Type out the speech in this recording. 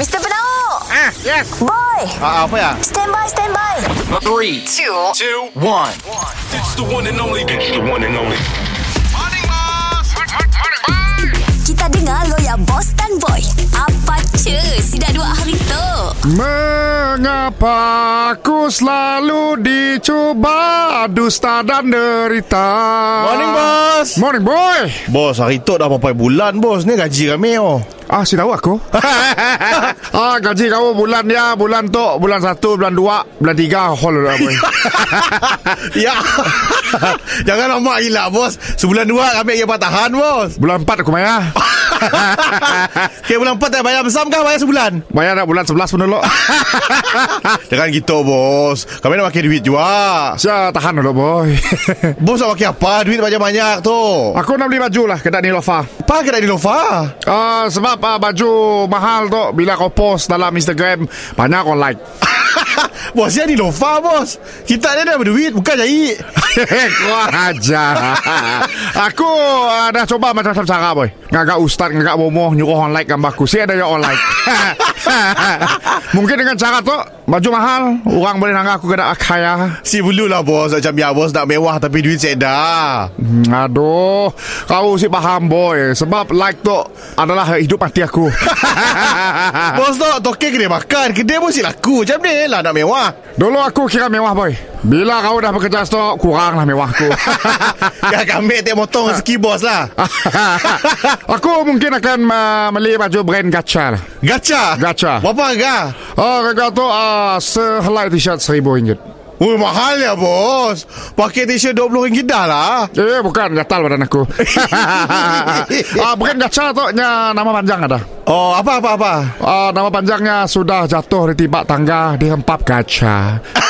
Mr. Penau Ah, yes. Boy Ah, apa ya? Stand by, stand by Three, Two two, one. It's the one and only. It's the one and only. Kita dengar lo ya Boss dan Boy Apa cu Si dah dua hari tu Mengapa aku selalu dicuba dusta dan derita Morning, bos. Morning boy Bos, hari tu dah berapa bulan, bos. Ni gaji kami, oh. Ah, si tahu aku Ah, gaji kamu bulan dia Bulan tu Bulan satu Bulan dua Bulan tiga Hol lah boy ya. Jangan lama gila, bos. Sebulan dua kami lagi patahan, bos. Bulan empat aku bayar Okay, bulan empat tak bayar besar kah bayar sebulan? Bayar dah bulan sebelas pun dulu Jangan gitu, bos. Kami nak pakai duit juga. Saya tahan dulu boy Bos nak pakai apa? Duit banyak-banyak tu. Aku nak beli baju lah Kedai Nilofa Apa kedai di Nova? Ah, sebab ah, baju mahal tu Bila kau post dalam Instagram Banyak kau like bos, dia di Nova, bos. Kita ni dah berduit, bukan jahit. Aja Aku uh, dah coba macam-macam cara boy Ngagak ustaz Ngagak bomoh Nyuruh orang like gambar aku Si ada yang orang like Mungkin dengan cara tu Baju mahal Orang boleh nanggap aku kena kaya Si bulu lah, bos. Macam ya, bos. Nak mewah tapi duit seda. Hmm, Aduh Kau si paham boy Sebab like tu Adalah hidup mati aku Bos tu, toke kedai makan. Kedai pun si laku. Macam ni lah nak mewah. Dulu aku kira mewah boy Bila kau dah bekerja tu Kurang lah mewahku Ya, kami tak motong rezeki bos lah. Aku mungkin akan uh, Beli baju brand gacha lah Gacha. Gacha. Berapa harga? Oh harga tu uh, Sehelai t-shirt seribu ringgit Oh, mahal ya, bos. Pakai t-shirt RM20 dah lah. Eh bukan gatal badan aku ah, Bukan gacha tu nya Nama panjang ada Oh, apa, apa, apa? ah, Nama panjangnya Sudah jatuh di tibak tangga Dihempap gacha